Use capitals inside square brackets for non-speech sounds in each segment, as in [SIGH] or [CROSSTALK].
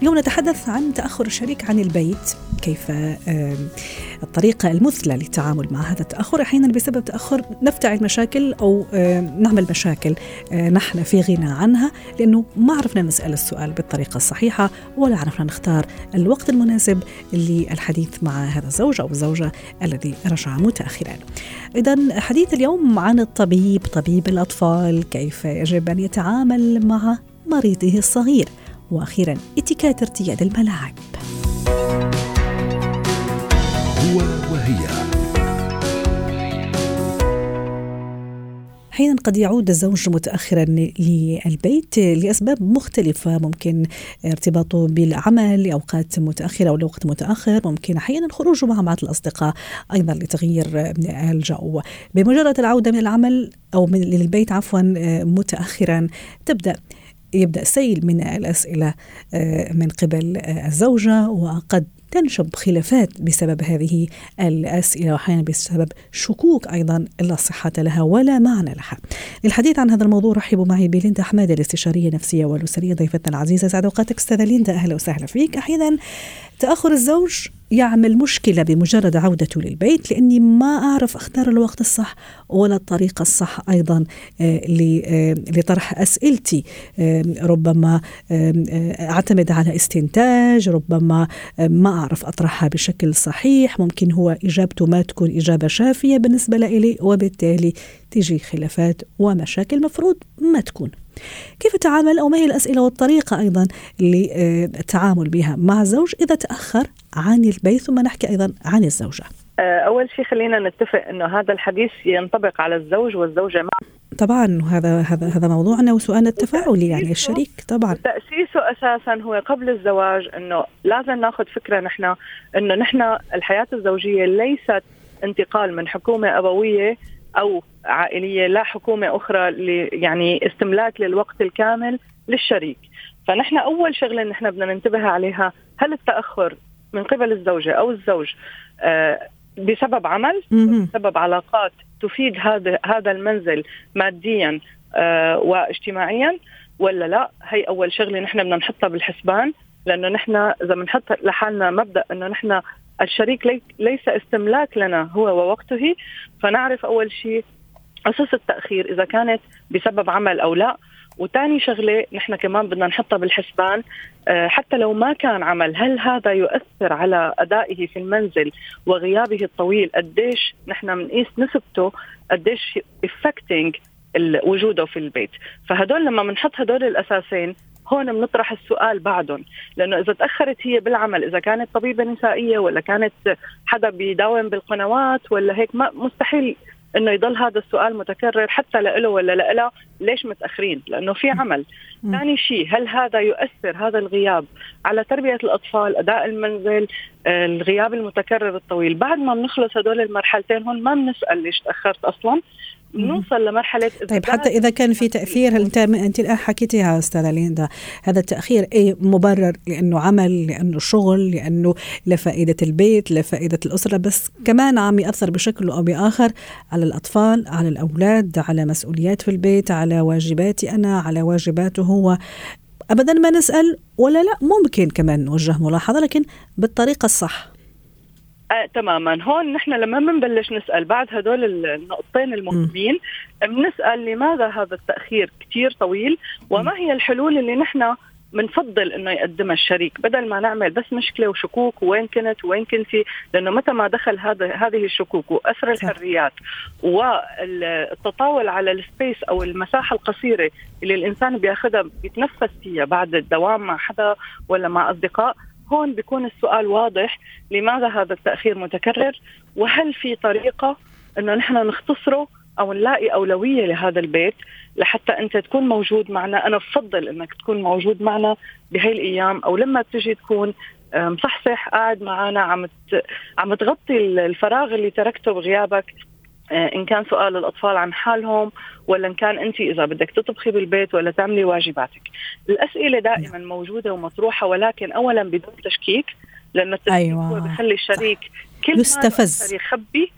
اليوم نتحدث عن تأخر الشريك عن البيت كيف الطريقة المثلى للتعامل مع هذا التأخر. أحيانا بسبب تأخر نفتعل مشاكل أو نعمل مشاكل نحن في غنى عنها لأنه ما عرفنا نسأل السؤال بالطريقة الصحيحة ولا عرفنا نختار الوقت المناسب للحديث مع هذا الزوج أو الزوجة الذي رجع متأخرا. إذا حديث اليوم عن الطبيب طبيب الأطفال كيف يجب أن يتعامل مع مريضه الصغير. وأخيرا اتكات ارتياد الملاعب. هو وهي. أحيانا قد يعود الزوج متاخرا للبيت لأسباب مختلفة. ممكن ارتباطه بالعمل لاوقات متأخرة أو لوقت متأخر. ممكن أحيانا خروجه مع بعض الأصدقاء أيضا لتغيير الجو. بمجرد العودة من العمل أو من للبيت عفوا متاخرا تبدأ يبدأ سيل من الأسئلة من قبل الزوجة وقد تنشب خلافات بسبب هذه الأسئلة وأحيانا بسبب شكوك أيضا لا صحة لها ولا معنى لها. للحديث عن هذا الموضوع رحبوا معي بليندا حماده الاستشارية النفسية والأسرية ضيفتنا العزيزة سعد أوقاتك أستاذة ليندا أهلا وسهلا فيك. أحيانا تأخر الزوج يعمل مشكلة بمجرد عودته للبيت لأني ما أعرف أختار الوقت الصح ولا الطريقة الصح أيضا لطرح أسئلتي. ربما أعتمد على استنتاج ربما ما أعرف أطرحها بشكل صحيح. ممكن هو إجابته ما تكون إجابة شافية بالنسبة لي وبالتالي تيجي خلافات ومشاكل مفروض ما تكون. كيف أتعامل أو ما هي الأسئلة والطريقة أيضا للتعامل بها مع الزوج إذا تأخر عن البيت؟ ثم نحكي أيضا عن الزوجة. أول شيء خلينا نتفق أنه هذا الحديث ينطبق على الزوج والزوجة معا طبعا هذا هذا هذا موضوعنا وسؤالنا التفاعلي يعني الشريك طبعا. تأسيسه أساسا هو قبل الزواج إنه لازم ناخذ فكرة نحن إنه نحن الحياة الزوجية ليست انتقال من حكومة أبوية أو عائلية لا حكومة أخرى يعني استملاك للوقت الكامل للشريك. فنحن أول شغلة نحن بدنا ننتبه عليها هل التأخر من قبل الزوجة أو الزوج آه بسبب عمل؟ بسبب علاقات تفيد هذا هذا المنزل ماديا آه واجتماعيا؟ ولا لا؟ هي أول شغلة نحن بدنا نحطها بالحسبان لأنه نحن إذا بنحط لحالنا مبدأ إنه نحن الشريك ليس استملاك لنا هو ووقته. فنعرف أول شيء أساس التأخير إذا كانت بسبب عمل أو لا. وثاني شغلة نحن كمان بدنا نحطها بالحسبان حتى لو ما كان عمل هل هذا يؤثر على أدائه في المنزل وغيابه الطويل؟ قديش نحن بنقيس نسبته؟ قديش افكتنج وجوده في البيت؟ فهدول لما بنحط هدول الأساسين هون بنطرح السؤال بعدهم. لأنه إذا تأخرت هي بالعمل إذا كانت طبيبة نسائية ولا كانت حدا بيداوم بالقنوات ولا هيك ما مستحيل إنه يضل هذا السؤال متكرر حتى لإله ولا لإلها. ليش متأخرين؟ لأنه في عمل. ثاني شيء هل هذا يؤثر هذا الغياب على تربية الأطفال، أداء المنزل، الغياب المتكرر الطويل، بعد ما بنخلص هدول المرحلتين هون ما بنسأل ليش تأخرت أصلا، نوصل لمرحلة طيب حتى إذا كان في تأثير هل انت انت الآن حكيتيها أستاذة ليندا هذا التأخير أي مبرر لأنه عمل لأنه شغل لأنه لفائده البيت لفائده الأسرة بس كمان عم يأثر بشكل أو بآخر على الأطفال على الأولاد على مسؤوليات في البيت على واجباتي أنا على واجباته هو. ابدا ما نسأل ولا لا ممكن كمان نوجه ملاحظة لكن بالطريقة الصح. آه، تماما. هون نحن لما بنبلش نسأل بعد هدول النقطتين المهمين بنسأل لماذا هذا التأخير كثير طويل وما هي الحلول اللي نحن بنفضل إنه يقدمها الشريك؟ بدل ما نعمل بس مشكلة وشكوك وين كنت وين كنتي لأنه متى ما دخل هذا هذه الشكوك واسر الحريات والتطاول على السبيس أو المساحة القصيرة اللي الإنسان بياخذها بيتنفس فيها بعد الدوام مع حدا ولا مع أصدقاء هون بيكون السؤال واضح لماذا هذا التأخير متكرر؟ وهل في طريقة إنه نحن نختصره أو نلاقي أولوية لهذا البيت لحتى أنت تكون موجود معنا؟ أنا بفضل إنك تكون موجود معنا بهي الأيام أو لما تجي تكون مصحصح قاعد معنا عم عم تغطي الفراغ اللي تركته بغيابك. إن كان سؤال الأطفال عن حالهم ولا إن كان انت إذا بدك تطبخي بالبيت ولا تعملي واجباتك. الأسئلة دائما موجودة ومطروحة ولكن اولا بدون تشكيك لأن التشكيك أيوة. هو بخلي الشريك كل يستفز. يخبي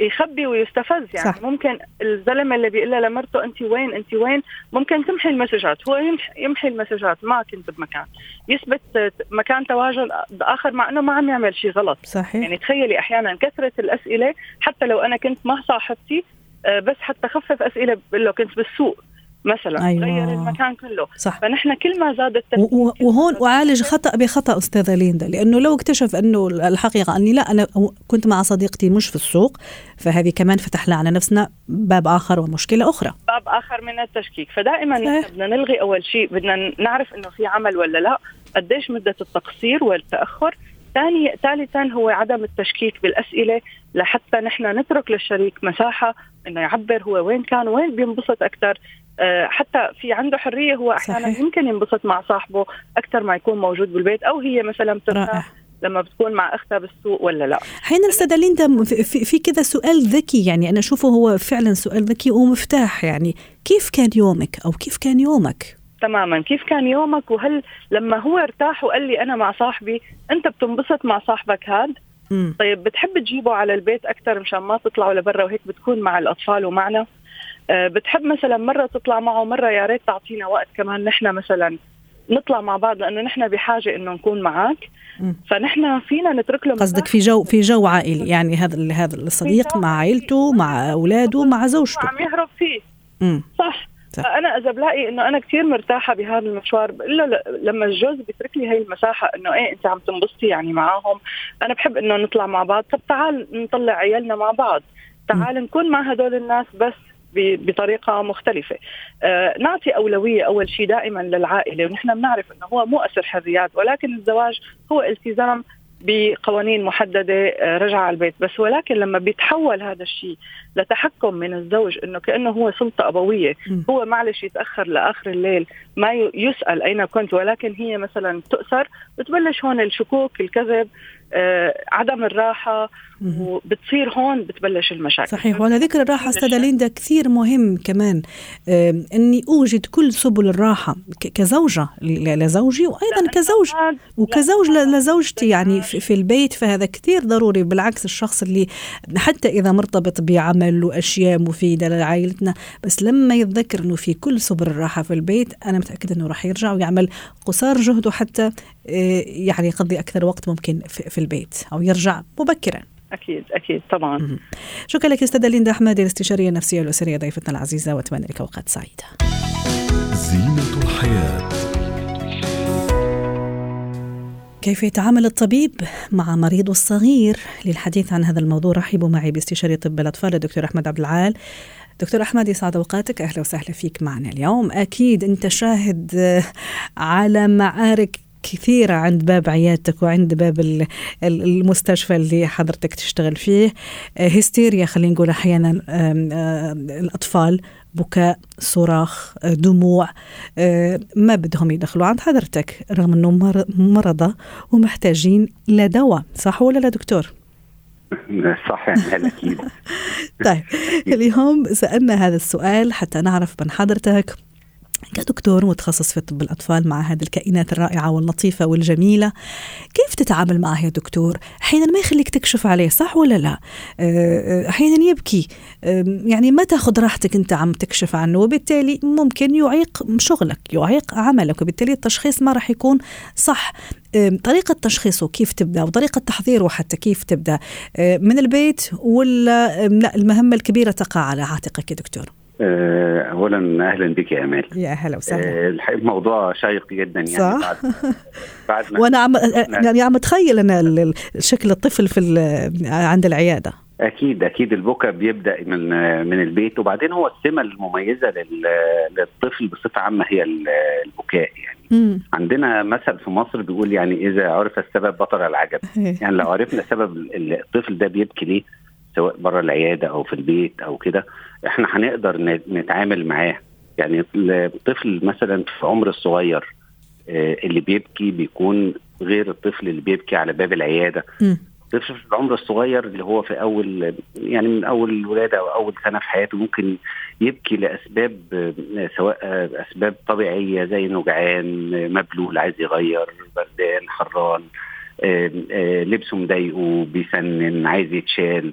يخبي ويستفز يعني. صح. ممكن الزلمة اللي بيقول لها لمرته أنت وين؟ أنت وين؟ ممكن تمحي المسجات. هو يمحي, المسجات ما كنت بمكان. يثبت مكان تواجد آخر مع إنه ما عم يعمل شيء غلط. صحيح. يعني تخيلي أحيانا كثرة الأسئلة حتى لو أنا كنت مع صاحبتي آه، بس حتى خفف أسئلة بقول له كنت بالسوق. مثلا أيوة. غير المكان كله. صح. فنحن كل ما زاد التفكير وهون أعالج خطأ بخطأ أستاذة ليندا لأنه لو اكتشف أنه الحقيقة أني لا أنا كنت مع صديقتي مش في السوق فهذه كمان فتح لنا على نفسنا باب آخر ومشكلة أخرى. باب آخر من التشكيك. فدائما بدنا نلغي أول شيء بدنا نعرف إنه في عمل ولا لا قديش مدة التقصير والتأخر. ثاني ثالثا هو عدم التشكيك بالأسئلة لحتى نحن نترك للشريك مساحة إنه يعبر هو وين كان وين بينبسط أكثر حتى في عنده حرية هو أحيانا صحيح. يمكن ينبسط مع صاحبه أكثر ما يكون موجود بالبيت أو هي مثلا بترتاح لما بتكون مع أختها بالسوق ولا لا. أحيانا أستاذة ليندا في, في كذا سؤال ذكي يعني أنا أشوفه هو فعلا سؤال ذكي ومفتاح يعني كيف كان يومك أو كيف كان يومك؟ تماما كيف كان يومك؟ وهل لما هو ارتاح وقال لي أنا مع صاحبي أنت بتنبسط مع صاحبك هاد طيب بتحب تجيبه على البيت أكثر مشان ما تطلعوا لبرا وهيك بتكون مع الأطفال ومعنا؟ آه، بتحب مثلا مرة تطلع معه مرة يا ريت تعطينا وقت كمان نحن مثلا نطلع مع بعض لأنه نحن بحاجة إنه نكون معك فنحن فينا نترك له قصدك في جو في جو عائلي يعني هذا هذا الصديق مع عائلته مع أولاده مع زوجته. عم يهرب فيه. مم. صح. صح. أنا إذا بلاقي إنه أنا كثير مرتاحة بهذا المشوار إلا لما الجوز بيترك لي هي المساحة إنه إيه أنت عم تنبسطي يعني معاهم. أنا بحب إنه نطلع مع بعض. طب تعال نطلع عيالنا مع بعض. تعال نكون مع هدول الناس بس. بطريقة مختلفة. آه نعطي أولوية أول شيء دائما للعائلة ونحن بنعرف إنه هو مو أسر حريات ولكن الزواج هو التزام بقوانين محددة آه، رجع على البيت بس ولكن لما بيتحول هذا الشيء لتحكم من الزوج إنه كأنه هو سلطة أبوية هو معلش يتأخر لآخر الليل ما يسأل أين كنت ولكن هي مثلا تؤثر بتبلش هون الشكوك الكذب آه، عدم الراحة وبتصير هون بتبلش المشاكل. صحيح وعلى ذكر الراحة أستاذة ليندا كثير مهم كمان أني أوجد كل سبل الراحة كزوجة لزوجي وأيضا كزوج وكزوج لزوجتي يعني في البيت فهذا كثير ضروري بالعكس الشخص اللي حتى إذا مرتبط بعمل وأشياء مفيدة لعائلتنا بس لما يتذكر أنه في كل سبل الراحة في البيت أنا متأكدة أنه راح يرجع ويعمل قصار جهده حتى آه، يعني يقضي أكثر وقت ممكن في البيت أو يرجع مبكرا. أكيد أكيد طبعا. شكرا لك أستاذة ليندا احمدي الاستشارية النفسية والأسرية ضيفتنا العزيزة وأتمنى لك أوقات سعيدة. زينة الحياة. كيف يتعامل الطبيب مع مريضه الصغير؟ للحديث عن هذا الموضوع رحبوا معي باستشاري طب الأطفال الدكتور أحمد عبد العال. دكتور أحمد يسعد أوقاتك. أهلا وسهلا فيك معنا اليوم. أكيد أنت شاهد على معارك كثيرة عند باب عيادتك وعند باب المستشفى اللي حضرتك تشتغل فيه. آه، هستيريا خلينا نقول أحيانا آه، الأطفال بكاء صراخ آه، دموع ما بدهم يدخلوا عند حضرتك رغم أنهم مرضى ومحتاجين لدواء صح ولا لا دكتور؟ [LAUGHS] صح أكيد [LAUGHS] طيب [LAUGHS] اليوم سألنا هذا السؤال حتى نعرف من حضرتك. كدكتور متخصص في طب الأطفال مع هذه الكائنات الرائعة واللطيفة والجميلة كيف تتعامل معه يا دكتور؟ أحيانا ما يخليك تكشف عليه صح ولا لا؟ آه، أحيانا يبكي. يعني ما تاخذ راحتك أنت عم تكشف عنه وبالتالي ممكن يعيق شغلك يعيق عملك وبالتالي التشخيص ما راح يكون صح. طريقة تشخيصه كيف تبدأ؟ وطريقة تحضيره حتى كيف تبدأ؟ من البيت ولا لا المهمة الكبيرة تقع على عاتقك يا دكتور؟ آه، اولا أهلا بك يا أمال. يا أهلا وسهلا. آه، الحقيقة الموضوع شيق جدا يعني صح. بعد بعد وأنا عم يعني عم أتخيل أنا شكل الطفل في عند العيادة. أكيد أكيد البكا بيبدأ من من البيت. وبعدين هو السمة المميزة لل- للطفل بصفة عامة هي ال- البكاء يعني. مم. عندنا مثل في مصر بيقول يعني إذا عرف السبب بطل العجب. يعني لو عرفنا سبب ال- الطفل ده بيبكي ليه؟ سواء بره العيادة أو في البيت أو كده. إحنا هنقدر نتعامل معاه. يعني الطفل مثلا في عمر الصغير آه، اللي بيبكي بيكون غير الطفل اللي بيبكي على باب العيادة. الطفل في العمر الصغير اللي هو في أول يعني من أول الولاده أو أول سنة في حياته ممكن يبكي لأسباب آه، سواء آه، أسباب طبيعية زي انه جعان مبلول عايز يغير بردان حران لبسه مضايقه بيسنن عايز يتشال.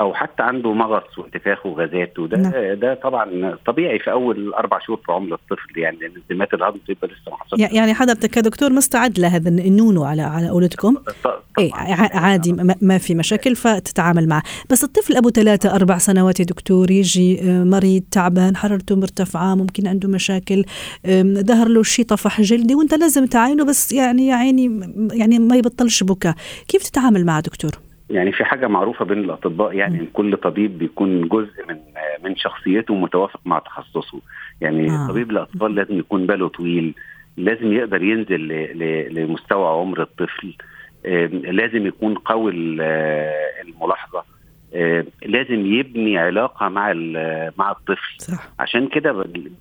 أو حتى عنده مغص وانتفاخ وغازات وده نعم. ده طبعا طبيعي في أول أربع شهور في عمر الطفل يعني لأن انزيمات الهضم بتبقى لسه ما حصلتش يعني حضرتك كدكتور مستعد لهذا النونو على على قولتكم ع- عادي ما في مشاكل فتتعامل معه. بس الطفل أبو ثلاثة أربع سنوات يا دكتور يجي آه، مريض تعبان حرارته مرتفعة ممكن عنده مشاكل ظهر له شيء طفح جلدي وأنت لازم تعاينه بس يعني يا عيني يعني ما يبطلش بكاء. كيف تتعامل معه دكتور؟ يعني في حاجة معروفة بين الأطباء يعني ان كل طبيب بيكون جزء من من شخصيته متوافق مع تخصصه. يعني آه. طبيب الاطفال لازم يكون باله طويل لازم يقدر ينزل ل- ل- لمستوى عمر الطفل لازم يكون قوي ال- الملاحظة. لازم يبني علاقة مع مع الطفل صح عشان كده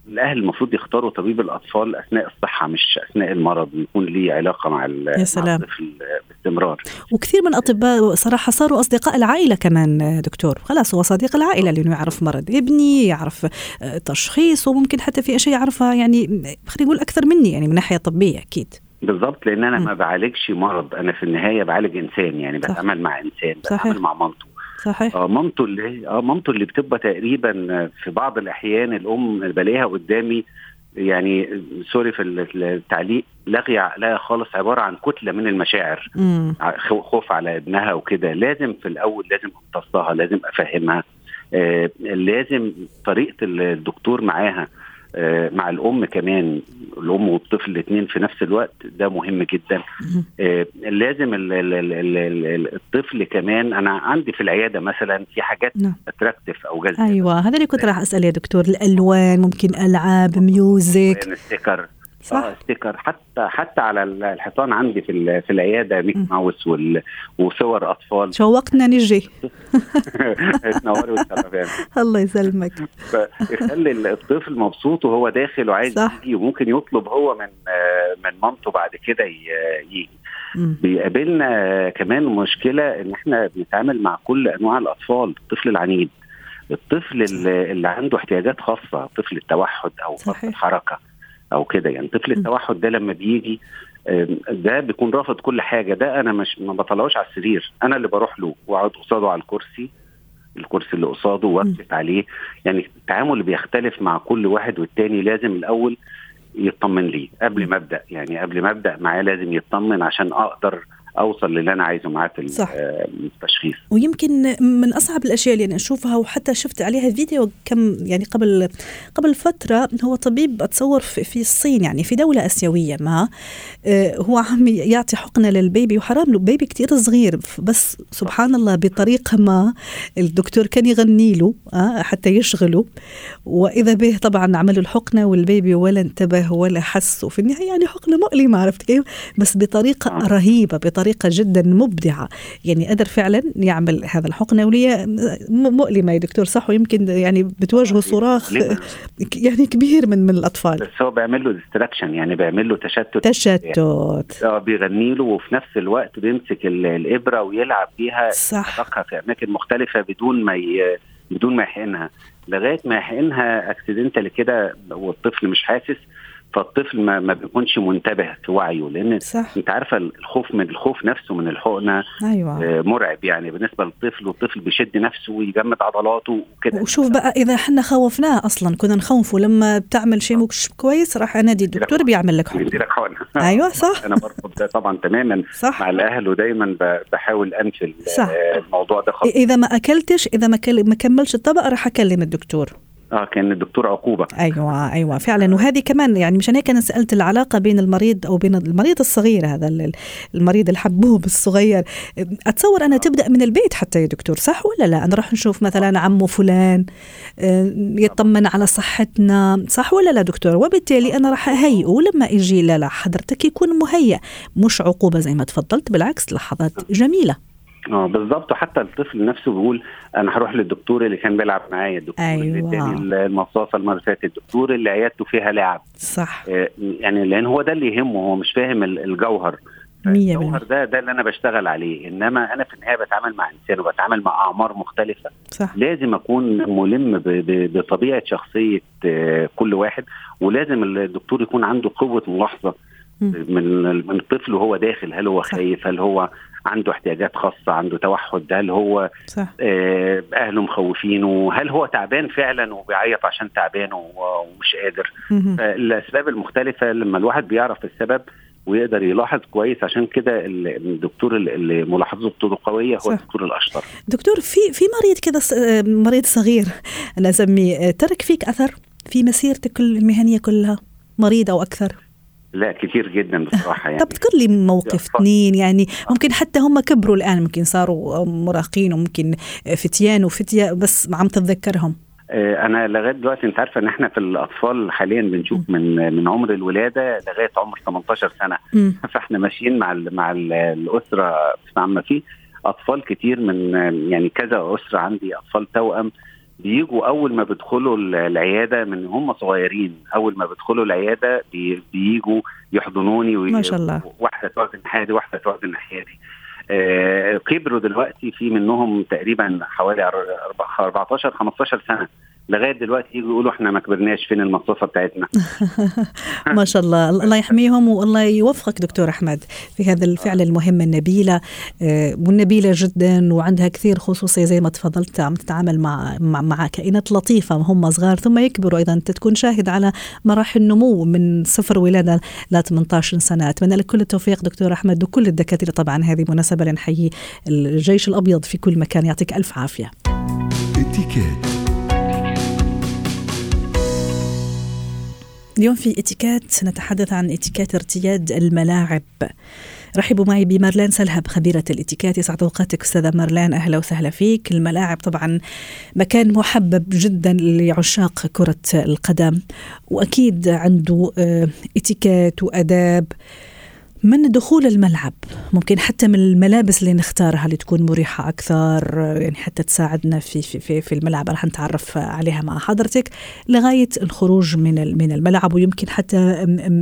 الأهل المفروض يختاروا طبيب الأطفال أثناء الصحة مش أثناء المرض ويكون ليه علاقة مع يا مع سلام. الطفل باستمرار وكثير من الأطباء صراحة صاروا أصدقاء العائلة كمان آه، دكتور خلاص هو صديق العائلة لأنه يعرف مرض ابني يعرف آه، تشخيص وممكن حتى في أشياء يعرفها يعني خلينا نقول أكثر مني يعني من ناحية طبية أكيد بالظبط لأن أنا مم. ما بعالجش مرض أنا في النهاية بعالج إنسان يعني. بتعامل مع إنسان. بتعامل مع مامته صحيح. آه مامته اللي هي- آه مامته اللي بتبقى تقريبا في بعض الأحيان الأم بلاقيها قدامي يعني سوري في ال- التعليق لاغيه عقلها خالص عبارة عن كتلة من المشاعر خو- خوف على ابنها وكده. لازم في الأول لازم أمتصها لازم أفهمها. آه لازم طريقة الدكتور معاها. آه مع الأم كمان الأم والطفل الاثنين في نفس الوقت ده مهم جدا. آه لازم ال ال ال ال ال الطفل كمان أنا عندي في العيادة مثلا في حاجات نعم. attractive أو جذابة. أيوه هذا اللي كنت راح أسأل يا دكتور الألوان ممكن ألعاب music sticker صح. sticker حتى حتى على الحيطان عندي في في العيادة ميكي ماوس وصور أطفال [LAUGHS] شوقتنا نجي [LAUGHS] تنوري وتشرفاني [LAUGHS] الله يسلمك فيخلي الطفل مبسوط وهو داخل وعايز. يجي وممكن يطلب هو من آه، من مامته بعد كده يجي. بيقابلنا كمان مشكلة إن إحنا بنتعامل مع كل أنواع الأطفال الطفل العنيد الطفل اللي عنده احتياجات خاصة طفل التوحد أو فرط. الحركة أو كده يعني. طفل. التوحد ده لما بيجي ده بيكون رافض كل حاجة. ده أنا مش ما بطلعوش على السرير. أنا اللي بروح له وأقعد قصاده على الكرسي الكرسي اللي قصاده واكتب عليه. يعني التعامل بيختلف مع كل واحد والتاني لازم الأول يطمن لي قبل ما أبدأ يعني قبل ما أبدأ معاه لازم يطمن عشان أقدر أوصل للي أنا عايزه معاه في التشخيص. ويمكن من أصعب الأشياء اللي أنا أشوفها وحتى شفت عليها فيديو كم يعني قبل قبل فترة هو طبيب أتصور في الصين يعني في دولة آسيوية ما آه، هو عم يعطي حقنة للبيبي وحرام له بيبي كتير صغير بس سبحان الله بطريقة ما الدكتور كان يغني له آه، حتى يشغله. وإذا به طبعا عملوا الحقنة والبيبي ولا انتبه ولا حس وفي النهاية يعني حقنة مؤلمة عرفت كيف؟ بس بطريقة آه. رهيبة بطريقة جدا مبدعة. يعني قدر فعلا يعمل هذا الحقنه وهي م- مؤلمة يا دكتور صح ويمكن يعني بتواجهه صراخ ليه؟ [LAUGHS] يعني كبير من من الأطفال. بس هو بيعمل له distraction يعني بيعمل له تشتت. تشتت. آه بيغني له وفي نفس الوقت بيمسك ال- الإبرة ويلعب بيها صح. في أماكن مختلفة بدون ما ي... بدون ما يحقنها. لغاية ما يحقنها accidental كده والطفل مش حاسس فالطفل ما, ما بيكونش منتبه في وعيه لأن صح. أنت عارفة الخوف من الخوف نفسه من الحقنة أيوه. آه، مرعب يعني بالنسبة للطفل والطفل بيشد نفسه ويجمد عضلاته وكده. وشوف بقى إذا إحنا خوفناه أصلا كنا نخوفه لما بتعمل شيء مش كويس راح أنادي الدكتور بيعمل لك حقنة. بيديلك حقنة. [LAUGHS] أيوه صح. أنا برفض ده طبعا تماما. صح. مع الأهل ودايما بحاول انفي الموضوع ده خالص. إذا ما أكلتش إذا ما كملش الطبق راح أكلم الدكتور. آه كان الدكتور عقوبة. أيوه أيوه فعلا. وهذه كمان يعني مشان هيك أنا سألت العلاقة بين المريض أو بين المريض الصغير هذا المريض الحبوب الصغير. أتصور أنا تبدأ من البيت حتى يا دكتور صح ولا لا؟ أنا راح نشوف مثلا عمه فلان آه، يطمن على صحتنا صح ولا لا دكتور؟ وبالتالي أنا راح أهيئه لما يجي لا لا حضرتك يكون مهيئ مش عقوبة زي ما تفضلت بالعكس لحظات جميلة. آه بالظبط. وحتى الطفل نفسه بيقول أنا هروح للدكتور اللي كان بيلعب معايا الدكتور أيوة. اللي اداني المصاصة المرة فاتت الدكتور اللي عيادته فيها لعب. صح. آه يعني لأن هو ده اللي يهمه هو مش فاهم الجوهر. مية الجوهر ده ده اللي أنا بشتغل عليه. إنما أنا في النهاية بتعامل مع إنسان وبتعامل مع أعمار مختلفة. صح. لازم أكون ملم بطبيعة شخصية كل واحد. ولازم الدكتور يكون عنده قوة ملاحظة من من الطفل وهو داخل. هل هو خايف؟ هل هو عنده احتياجات خاصة عنده توحد هل هو صح. آه أهله مخوفينه؟ هل هو تعبان فعلا وبيعيط عشان تعبان ومش قادر؟ الأسباب المختلفة لما الواحد بيعرف السبب ويقدر يلاحظ كويس عشان كده الدكتور اللي ملاحظته قوية هو. الدكتور الأشطر. دكتور في في مريض كده مريض صغير أنا أسميه. ترك فيك أثر في مسيرتك المهنية كلها؟ مريض أو أكثر؟ لا كتير جدا بصراحة يعني. طب اذكر لي موقف اثنين يعني ممكن حتى هم كبروا الآن ممكن صاروا مراهقين وممكن فتيان وفتية بس عم تتذكرهم؟ أنا لغاية دلوقتي أنت عارفه إن إحنا في الأطفال حاليا بنشوف من من عمر الولادة لغاية عمر 18 سنة. [LAUGHS] فإحنا ماشيين مع ال مع ال الأسرة عامه في أطفال كتير من يعني كذا أسرة عندي أطفال توأم بيجوا أول ما بيدخلوا العيادة من هم صغيرين. أول ما بيدخلوا العيادة بيجوا يحضنوني ما شاء الله. واحدة تقعد الناحية دي واحدة تقعد الناحية دي. آه كبروا دلوقتي في منهم تقريبا حوالي 14 15 سنة. لغاية دلوقتي يجوا يقولوا إحنا ما كبرناش فين المصاصة بتاعتنا؟ [LAUGHS] ما شاء الله. الله يحميهم والله يوفقك دكتور أحمد في هذا الفعل المهمه النبيلة والنبيلة جدا وعندها كثير خصوصية زي ما تفضلت عم تتعامل مع مع, مع كائنات لطيفة هم صغار. ثم يكبروا أيضا. أنت تكون شاهد على مراحل النمو من صفر ولادة ل 18 سنة. أتمنى لك كل التوفيق دكتور أحمد وكل الدكاترة طبعا. هذه مناسبة لنحيي الجيش الأبيض في كل مكان. يعطيك ألف عافية. اليوم في اتيكات نتحدث عن اتيكات ارتياد الملاعب. رحبوا معي بمارلان سلهب خبيرة الاتيكات. يسعد أوقاتك أستاذة مارلان أهلا وسهلا فيك. الملاعب طبعا مكان محبب جدا لعشاق كرة القدم. وأكيد عنده اتيكات وأداب. من دخول الملعب؟ ممكن حتى من الملابس اللي نختارها اللي تكون مريحة أكثر يعني حتى تساعدنا في في في, في الملعب راح نتعرف عليها مع حضرتك لغاية الخروج من من الملعب. ويمكن حتى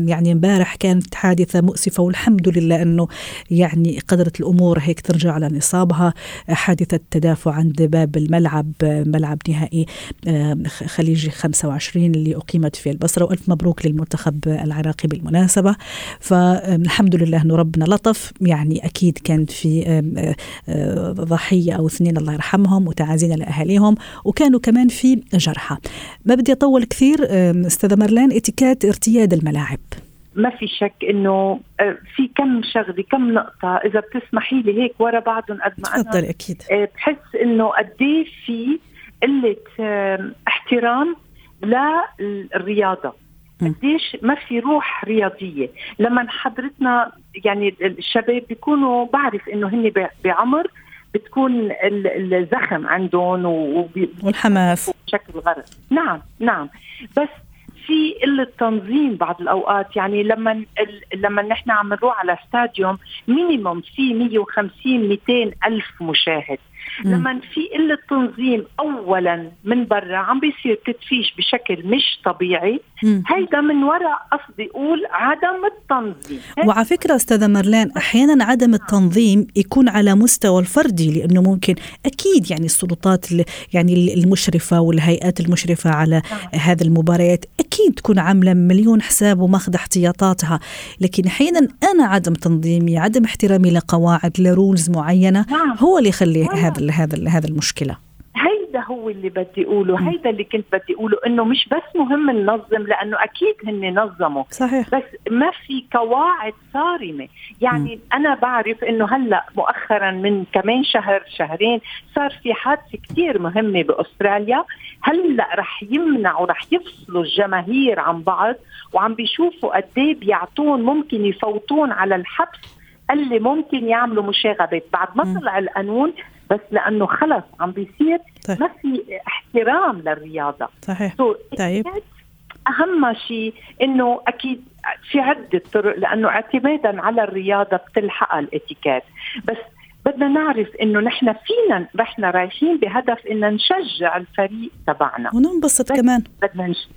يعني امبارح كانت حادثة مؤسفة والحمد لله أنه يعني قدرت الأمور هيك ترجع على نصابها. حادثة تدافع عند باب الملعب ملعب نهائي خليجي 25 اللي أقيمت في البصرة وألف مبروك للمنتخب العراقي بالمناسبة. فالحمد الحمد لله إنه ربنا لطف. يعني أكيد كان في ضحية أو اثنين الله يرحمهم وتعازينا لأهاليهم وكانوا كمان في جرحى. ما بدي أطول كثير أستاذة مرلان اتيكات ارتياد الملاعب. ما في شك إنه في كم شغلة كم نقطة إذا بتسمحي لي هيك ورا بعضهم قد ما أنا تفضلي أكيد. بحس إنه قد في قلة احترام للرياضة. قديش ما في روح رياضية. لما حضرتنا يعني الشباب بيكونوا بعرف إنه هن بعمر بتكون الزخم عندهم والحماس. بشكل غلط. نعم نعم. بس في قلة تنظيم بعض الأوقات. يعني لما لما نحن عم نروح على استاديوم مينيموم في 150 200 ألف مشاهد. لما في قلة تنظيم اولا من برا عم بيصير تدفيش بشكل مش طبيعي هيدا من وراء قصدي أقول عدم التنظيم. وعلى فكرة أستاذة مرلان أحيانا عدم التنظيم يكون على مستوى الفردي لأنه ممكن أكيد يعني السلطات يعني المشرفة والهيئات المشرفة على هذه المباريات أكيد تكون عاملة مليون حساب وماخذه احتياطاتها. لكن أحيانا أنا عدم تنظيمي عدم احترامي لقواعد لرولز معينة هو اللي يخلي هذا هذا هذا المشكلة. هيدا هو اللي بدي أقوله هيدا اللي كنت بدي أقوله إنه مش بس مهم ننظم لأنه أكيد هن نظموا. صحيح. بس ما في قواعد صارمة. يعني م. أنا بعرف إنه هلأ مؤخرا من كمان شهر شهرين صار في حادثة كثير مهمة بأستراليا. هلأ رح يمنعوا رح يفصلوا الجماهير عن بعض وعم بيشوفوا قد إيه بيعطون ممكن يفوتون على الحبس اللي ممكن يعملوا مشاغبات. بعد ما طلع القانون بس لأنه خلص عم بيصير طيب. ما في احترام للرياضة. صحيح. طيب. أهم شيء إنه أكيد في عدة طرق لأنه اعتمادا على الرياضة بتلحقها الاتيكيت. بس بدنا نعرف إنه نحن فينا نحن رايحين بهدف إن نشجع الفريق تبعنا. وننبسط كمان. بدنا نش...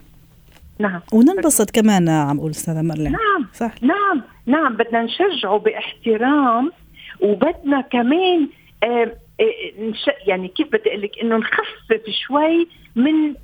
نعم. وننبسط كمان عم أقول أستاذة مرلين. نعم. صح. نعم. نعم. بدنا نشجعه باحترام وبدنا كمان آه يعني كيف بدي أقول لك؟ إنه نخفف شوي من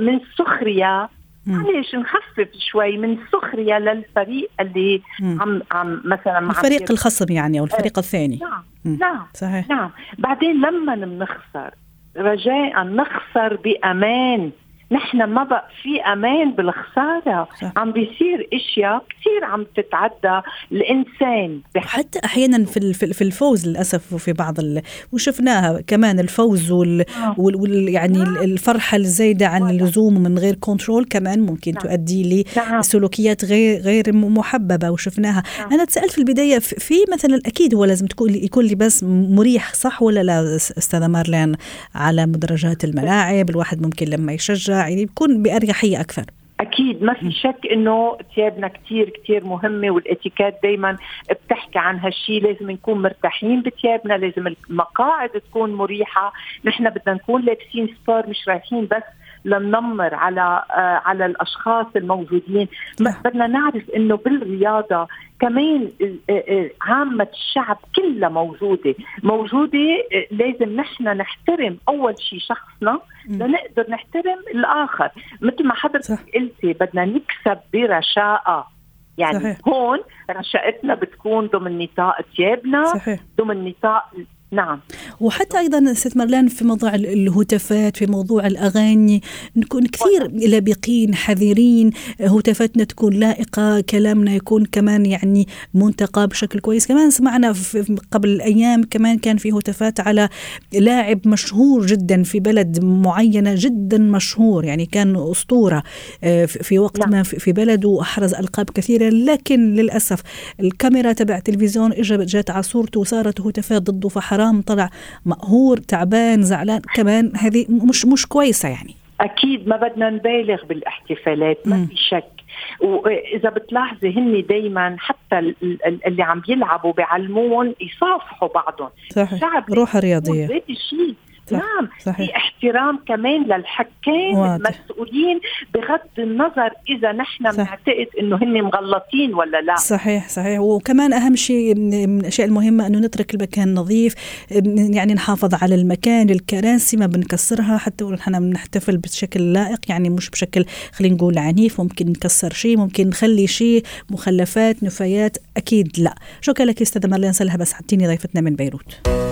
من السخريه معلش نخفف شوي من السخريه للفريق اللي مم. عم عم مثلا مع الفريق الخصم يعني أو الفريق الثاني. نعم مم. نعم صحيح. نعم. بعدين لما بنخسر رجاء نخسر بأمان. نحن ما بقى في أمان بالخسارة صح. عم بيصير إشياء كثير عم تتعدى الإنسان حتى أحيانا في في الفوز للأسف وفي بعض ال... وشفناها كمان الفوز وال, آه. وال... وال... يعني نعم. الفرحة الزايدة عن اللزوم من غير كنترول كمان ممكن نعم. تؤدي لسلوكيات نعم. غير غير محببة وشفناها نعم. أنا تسألت في البداية في مثلا أكيد هو لازم تكون يكون لباس مريح صح ولا لا أستاذة مارلين على مدرجات الملاعب الواحد ممكن لما يشجع يعني بكون بأريحية أكثر. أكيد ما في شك إنه ثيابنا كثير كثير مهمة والإتيكيت دائما بتحكي عن هالشيء لازم نكون مرتاحين بثيابنا لازم المقاعد تكون مريحة. نحن بدنا نكون لابسين سبور مش رايحين بس لننمر على آه على الأشخاص الموجودين. نعم. بدنا نعرف إنه بالرياضة كمان آه، آه، عامة الشعب كلها موجودة. موجودة لازم نحن نحترم أول شيء شخصنا لنقدر نحترم الآخر. مثل ما حضرتك قلتي بدنا نكسب برشاقة. يعني صحيح. هون رشاقتنا بتكون ضمن نطاق ثيابنا ضمن نطاق نعم. وحتى أيضا ست مرلان في موضوع الهتافات في موضوع الأغاني نكون كثير لابقين حذرين. هتافاتنا تكون لائقة كلامنا يكون كمان يعني منتقى بشكل كويس. كمان سمعنا قبل أيام كمان كان في هتافات على لاعب مشهور جدا في بلد معينة جدا مشهور. يعني كان أسطورة آه، في وقت نعم. ما في بلده احرز ألقاب كثيرة. لكن للأسف الكاميرا تبع التلفزيون اجت جات على صورته وصارت هتافات ضده فحرام حرام طلع مقهور تعبان زعلان. كمان هذه مش مش كويسة يعني. أكيد ما بدنا نبالغ بالاحتفالات ما في شك. وإذا بتلاحظي هن دائما حتى اللي عم يلعبوا بيعلمون يصافحوا بعضهم. صحيح. روح رياضية. الشيء نعم صحيح. في احترام كمان للحكام واضح. المسؤولين بغض النظر إذا نحن بنعتقد إنه هن مغلطين ولا لا. صحيح صحيح. وكمان أهم شيء من الأشياء المهمة إنه نترك المكان نظيف يعني نحافظ على المكان الكراسي ما بنكسرها حتى ونحن بنحتفل بشكل لائق يعني مش بشكل خلينا نقول عنيف ممكن نكسر شيء ممكن نخلي شيء مخلفات نفايات أكيد لا. شكرا لك أستاذة مارلين سلها بس حطيني ضيفتنا من بيروت.